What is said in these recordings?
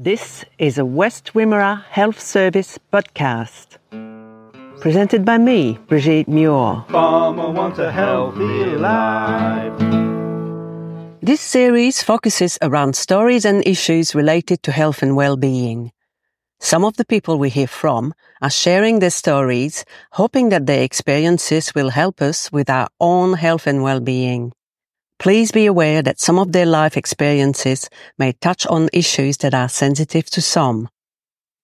This is a West Wimmera Health Service podcast. Presented by me, Brigitte Muir. Farmer wants a healthy life. This series focuses around stories and issues related to health and well-being. Some of the people we hear from are sharing their stories, hoping that their experiences will help us with our own health and well-being. Please be aware that some of their life experiences may touch on issues that are sensitive to some.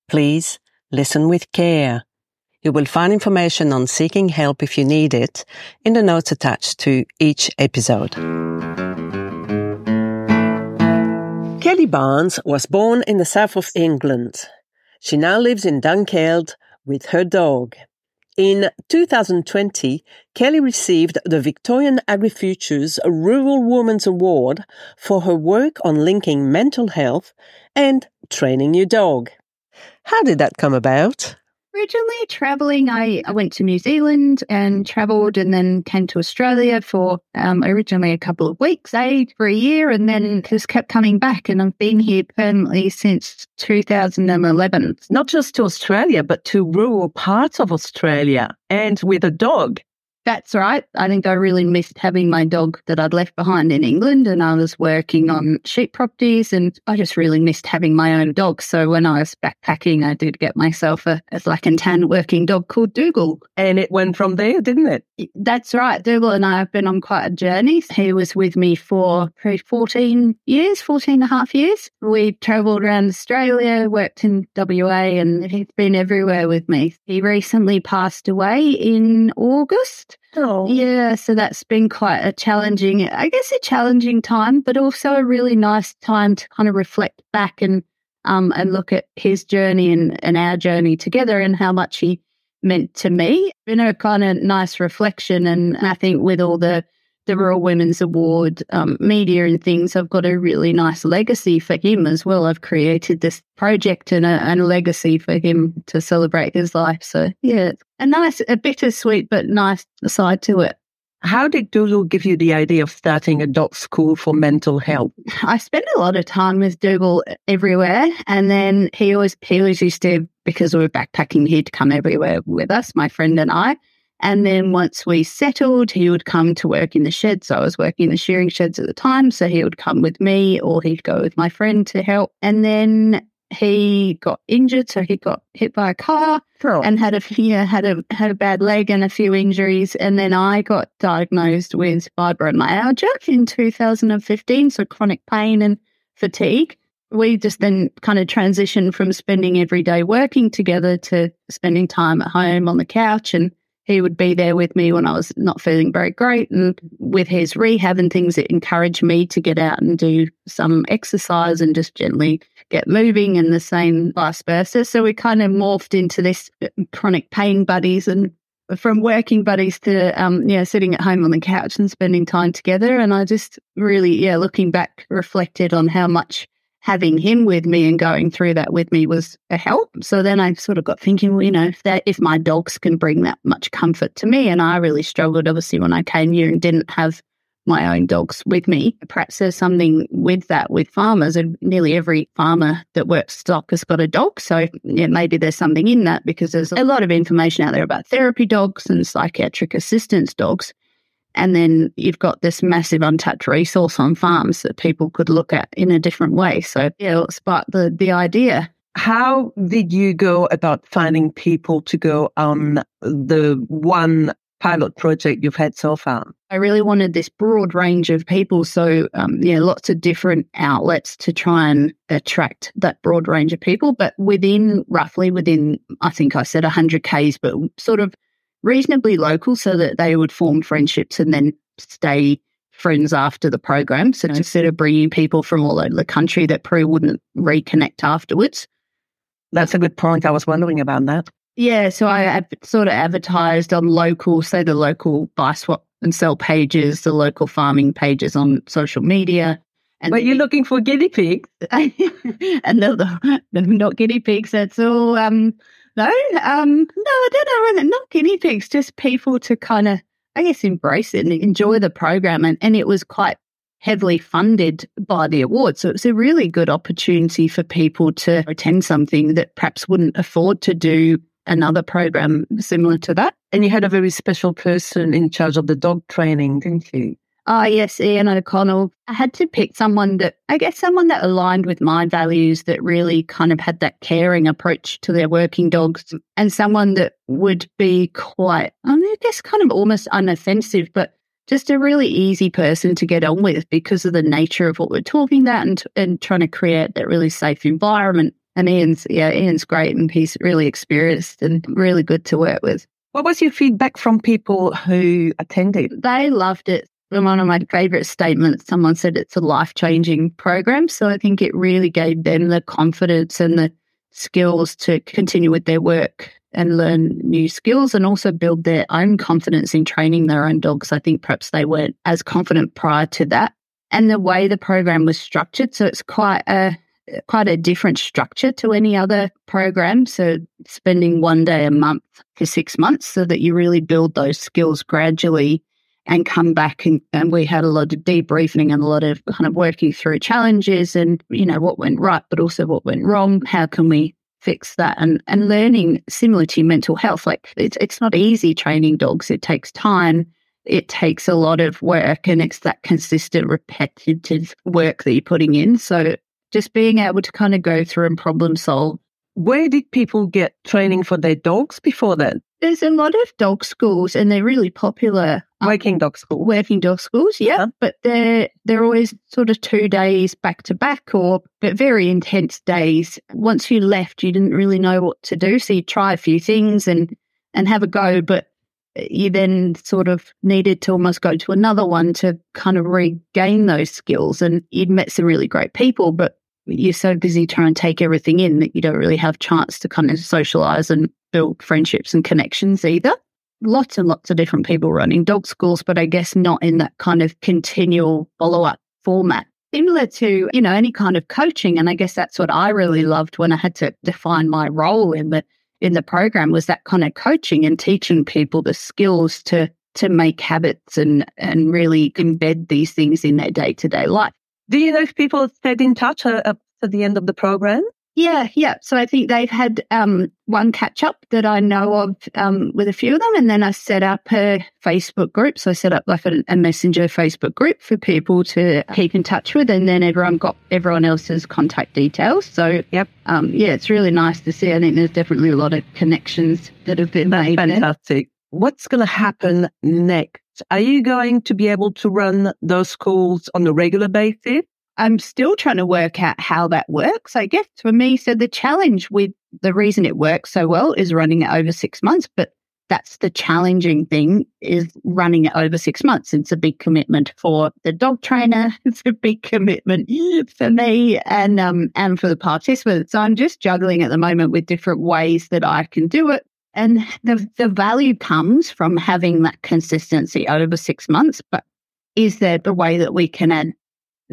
Please listen with care. You will find information on seeking help if you need it in the notes attached to each episode. Kelly Barnes was born in the south of England. She now lives in Dunkeld with her dog. In 2020, Kelly received the Victorian AgriFutures Rural Women's Award for her work on linking mental health and training your dog. How did that come about? Originally traveling, I, I went to New Zealand and traveled and then came to Australia for um, originally a couple of weeks, aid for a year, and then just kept coming back. And I've been here permanently since 2011. Not just to Australia, but to rural parts of Australia and with a dog. That's right. I think I really missed having my dog that I'd left behind in England and I was working on sheep properties and I just really missed having my own dog. So when I was backpacking, I did get myself a, a black and tan working dog called Dugald. And it went from there, didn't it? That's right. Dugald and I have been on quite a journey. He was with me for 14 years, 14 and a half years. We travelled around Australia, worked in WA and he's been everywhere with me. He recently passed away in August. Oh. Yeah, so that's been quite a challenging, I guess, a challenging time, but also a really nice time to kind of reflect back and um and look at his journey and, and our journey together and how much he meant to me. Been a kind of nice reflection, and I think with all the the Rural Women's Award um, media and things, I've got a really nice legacy for him as well. I've created this project and a, and a legacy for him to celebrate his life. So, yeah, a nice, a bittersweet but nice side to it. How did Dugald give you the idea of starting a dog school for mental health? I spent a lot of time with Dugald everywhere. And then he always, he always used to, because we were backpacking, he'd come everywhere with us, my friend and I. And then once we settled, he would come to work in the shed. So I was working in the shearing sheds at the time. So he would come with me or he'd go with my friend to help. And then he got injured. So he got hit by a car Oh. and had a yeah, had a had a bad leg and a few injuries. And then I got diagnosed with fibromyalgia in 2015. So chronic pain and fatigue. We just then kind of transitioned from spending every day working together to spending time at home on the couch and he would be there with me when I was not feeling very great. And with his rehab and things, it encouraged me to get out and do some exercise and just gently get moving, and the same vice versa. So we kind of morphed into this uh, chronic pain buddies and from working buddies to um yeah sitting at home on the couch and spending time together and i just really yeah looking back reflected on how much having him with me and going through that with me was a help. So then I sort of got thinking, well, you know, if that if my dogs can bring that much comfort to me, and I really struggled obviously when I came here and didn't have my own dogs with me. Perhaps there's something with that with farmers, and nearly every farmer that works stock has got a dog. So yeah, maybe there's something in that because there's a lot of information out there about therapy dogs and psychiatric assistance dogs. And then you've got this massive untapped resource on farms that people could look at in a different way. So yeah, it sparked the, the idea. How did you go about finding people to go on the one pilot project you've had so far? I really wanted this broad range of people. So, um, yeah, lots of different outlets to try and attract that broad range of people. But within, roughly within, I think I said 100 Ks, but sort of reasonably local so that they would form friendships and then stay friends after the program. So instead of bringing people from all over the country that probably wouldn't reconnect afterwards. That's a good point. I was wondering about that. Yeah, so I sort of advertised on local, say the local buy swap and sell pages, the local farming pages on social media. And but you're looking for guinea pigs, and they're, they're not guinea pigs. That's all. Um, no, um, no, I don't know. Not guinea pigs, just people to kind of, I guess, embrace it and enjoy the program. And, and it was quite heavily funded by the award. So it's a really good opportunity for people to attend something that perhaps wouldn't afford to do another program similar to that. And you had a very special person in charge of the dog training, didn't you? Oh, yes, Ian O'Connell. I had to pick someone that, I guess, someone that aligned with my values, that really kind of had that caring approach to their working dogs, and someone that would be quite, I, mean, I guess, kind of almost unoffensive, but just a really easy person to get on with because of the nature of what we're talking about and, and trying to create that really safe environment. And Ian's, yeah, Ian's great and he's really experienced and really good to work with. What was your feedback from people who attended? They loved it one of my favorite statements, someone said it's a life changing program. So I think it really gave them the confidence and the skills to continue with their work and learn new skills and also build their own confidence in training their own dogs. I think perhaps they weren't as confident prior to that. And the way the program was structured, so it's quite a quite a different structure to any other program. So spending one day a month for six months so that you really build those skills gradually and come back and, and we had a lot of debriefing and a lot of kind of working through challenges and you know what went right but also what went wrong. How can we fix that? And and learning similar to mental health like it's it's not easy training dogs. It takes time. It takes a lot of work and it's that consistent repetitive work that you're putting in. So just being able to kind of go through and problem solve. Where did people get training for their dogs before then there's a lot of dog schools, and they're really popular. Um, working dog schools. Working dog schools, yeah. Uh-huh. But they're they're always sort of two days back to back, or but very intense days. Once you left, you didn't really know what to do, so you try a few things and and have a go, but you then sort of needed to almost go to another one to kind of regain those skills. And you'd met some really great people, but you're so busy trying to take everything in that you don't really have chance to kind of socialize and build friendships and connections either. Lots and lots of different people running dog schools, but I guess not in that kind of continual follow up format. Similar to, you know, any kind of coaching. And I guess that's what I really loved when I had to define my role in the in the program was that kind of coaching and teaching people the skills to to make habits and and really embed these things in their day to day life. Do you know if people stayed in touch uh, up to the end of the program? Yeah, yeah. So I think they've had um, one catch up that I know of um, with a few of them. And then I set up a Facebook group. So I set up like a, a, messenger Facebook group for people to keep in touch with. And then everyone got everyone else's contact details. So, yep. Um, yeah, it's really nice to see. I think there's definitely a lot of connections that have been made. Fantastic. What's going to happen next? Are you going to be able to run those calls on a regular basis? I'm still trying to work out how that works, I guess, for me. So the challenge with the reason it works so well is running it over six months, but that's the challenging thing is running it over six months. It's a big commitment for the dog trainer. It's a big commitment for me and um and for the participants. So I'm just juggling at the moment with different ways that I can do it. And the the value comes from having that consistency over six months. But is there the way that we can add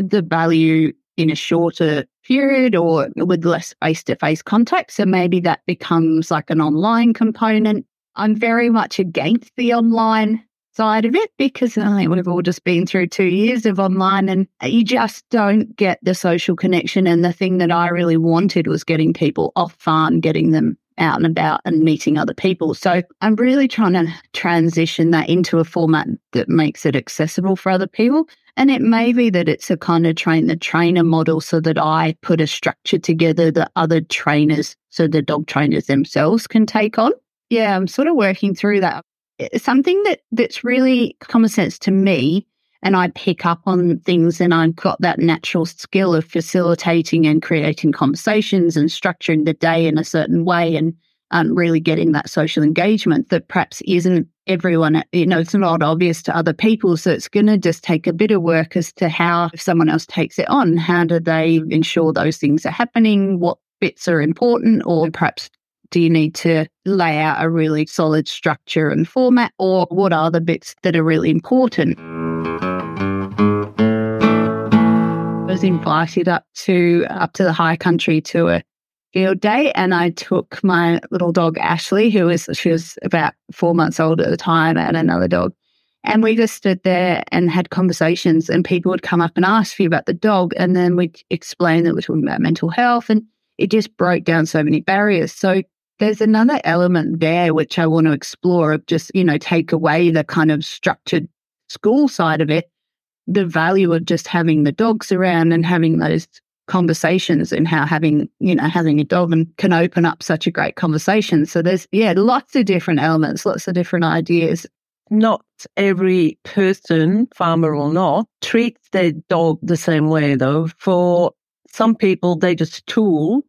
the value in a shorter period or with less face to face contact. So maybe that becomes like an online component. I'm very much against the online side of it because I think we've all just been through two years of online and you just don't get the social connection. And the thing that I really wanted was getting people off farm, getting them out and about and meeting other people. So I'm really trying to transition that into a format that makes it accessible for other people. And it may be that it's a kind of train the trainer model so that I put a structure together that other trainers, so the dog trainers themselves can take on. Yeah, I'm sort of working through that. It's something that that's really common sense to me and I pick up on things and I've got that natural skill of facilitating and creating conversations and structuring the day in a certain way and um, really getting that social engagement that perhaps isn't everyone, you know, it's not obvious to other people. So it's going to just take a bit of work as to how, if someone else takes it on, how do they ensure those things are happening? What bits are important? Or perhaps do you need to lay out a really solid structure and format? Or what are the bits that are really important? Was mm. invited up to up to the high country to a field day and I took my little dog Ashley, who was she was about four months old at the time, and another dog. And we just stood there and had conversations, and people would come up and ask you about the dog. And then we'd explain that we're talking about mental health, and it just broke down so many barriers. So there's another element there which I want to explore of just, you know, take away the kind of structured school side of it, the value of just having the dogs around and having those conversations and how having, you know, having a dog and can open up such a great conversation. So there's, yeah, lots of different elements, lots of different ideas not every person, farmer or not, treats their dog the same way though. For some people, they're just tool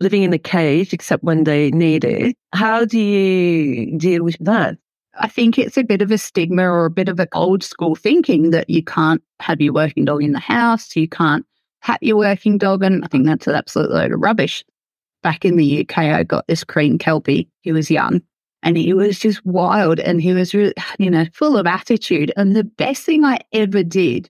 living in a cage, except when they need it. How do you deal with that? I think it's a bit of a stigma or a bit of an old school thinking that you can't have your working dog in the house, you can't pat your working dog. And I think that's an absolute load of rubbish. Back in the UK, I got this cream Kelpie. He was young and he was just wild and he was really, you know, full of attitude. And the best thing I ever did,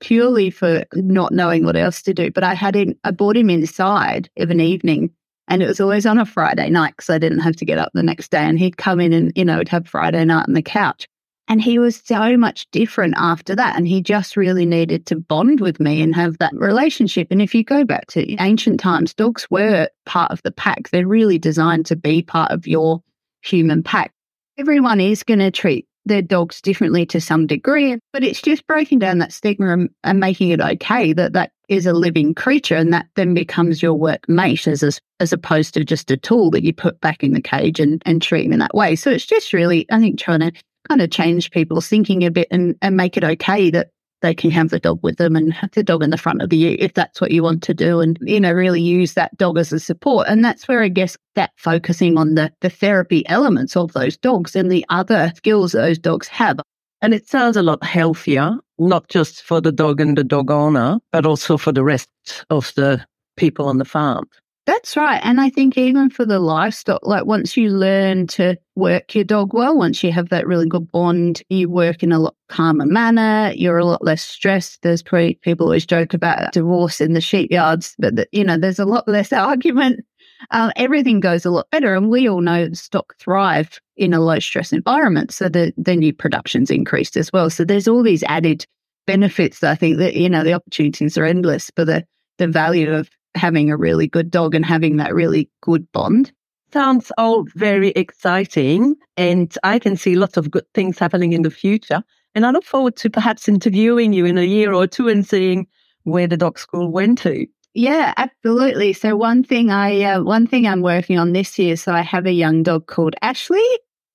purely for not knowing what else to do, but I had him, I brought him inside of an evening and it was always on a Friday night because I didn't have to get up the next day. And he'd come in and, you know, would have Friday night on the couch. And he was so much different after that. And he just really needed to bond with me and have that relationship. And if you go back to ancient times, dogs were part of the pack. They're really designed to be part of your human pack. Everyone is going to treat their dogs differently to some degree, but it's just breaking down that stigma and, and, making it okay that that is a living creature and that then becomes your work mate as, a, as opposed to just a tool that you put back in the cage and, and treat them in that way. So it's just really, I think, trying to kind of change people's thinking a bit and, and make it okay that they can have the dog with them and have the dog in the front of you if that's what you want to do and you know really use that dog as a support and that's where i guess that focusing on the the therapy elements of those dogs and the other skills those dogs have and it sounds a lot healthier not just for the dog and the dog owner but also for the rest of the people on the farm that's right. And I think even for the livestock, like once you learn to work your dog well, once you have that really good bond, you work in a lot calmer manner, you're a lot less stressed. There's pretty, people always joke about divorce in the sheep yards, but the, you know, there's a lot less argument. Uh, everything goes a lot better. And we all know stock thrive in a low stress environment. So the, the new production's increased as well. So there's all these added benefits. I think that, you know, the opportunities are endless for the, the value of having a really good dog and having that really good bond. Sounds all very exciting, and I can see lots of good things happening in the future. And I look forward to perhaps interviewing you in a year or two and seeing where the dog school went to. Yeah, absolutely. So one thing I uh, one thing I'm working on this year. So I have a young dog called Ashley,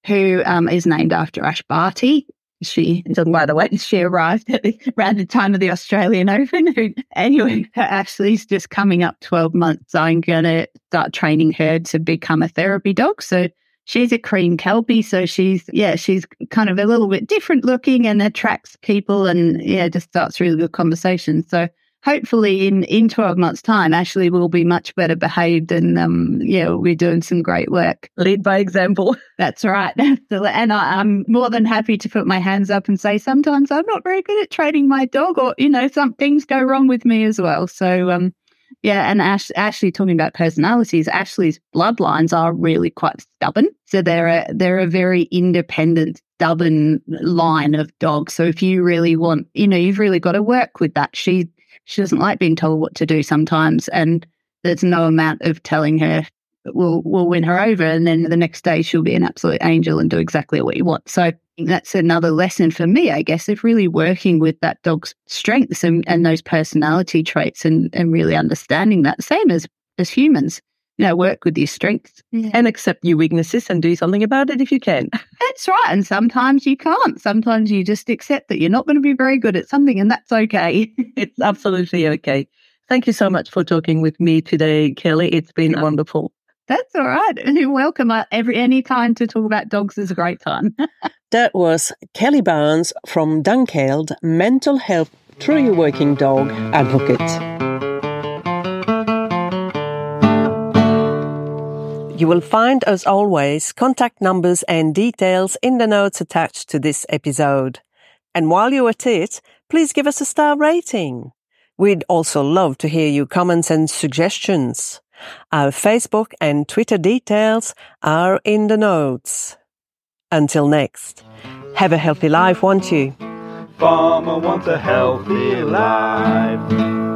who um, is named after Ash Barty, she, by the way, she arrived at the, around the time of the Australian Open. anyway, Ashley's just coming up 12 months. So I'm going to start training her to become a therapy dog. So she's a cream kelpie. So she's, yeah, she's kind of a little bit different looking and attracts people and, yeah, just starts really good conversations. So hopefully in, in 12 months time, Ashley will be much better behaved and, um, yeah, we'll be doing some great work. Lead by example. That's right. and I, am more than happy to put my hands up and say, sometimes I'm not very good at training my dog or, you know, some things go wrong with me as well. So, um, yeah, and Ash, Ashley talking about personalities, Ashley's bloodlines are really quite stubborn. So they're a, they're a very independent, stubborn line of dogs. So if you really want, you know, you've really got to work with that. She she doesn't like being told what to do sometimes, and there's no amount of telling her will will win her over, and then the next day she'll be an absolute angel and do exactly what you want. So that's another lesson for me, I guess, of really working with that dog's strengths and, and those personality traits, and and really understanding that. Same as as humans, you know, work with your strengths yeah. and accept your weaknesses and do something about it if you can. That's right. And sometimes you can't. Sometimes you just accept that you're not going to be very good at something and that's okay. it's absolutely okay. Thank you so much for talking with me today, Kelly. It's been wonderful. That's all right. And you're welcome. Uh, every any time to talk about dogs is a great time. that was Kelly Barnes from Dunkeld Mental Health Through Your Working Dog Advocate. You will find, as always, contact numbers and details in the notes attached to this episode. And while you're at it, please give us a star rating. We'd also love to hear your comments and suggestions. Our Facebook and Twitter details are in the notes. Until next, have a healthy life, won't you? Farmer wants a healthy life.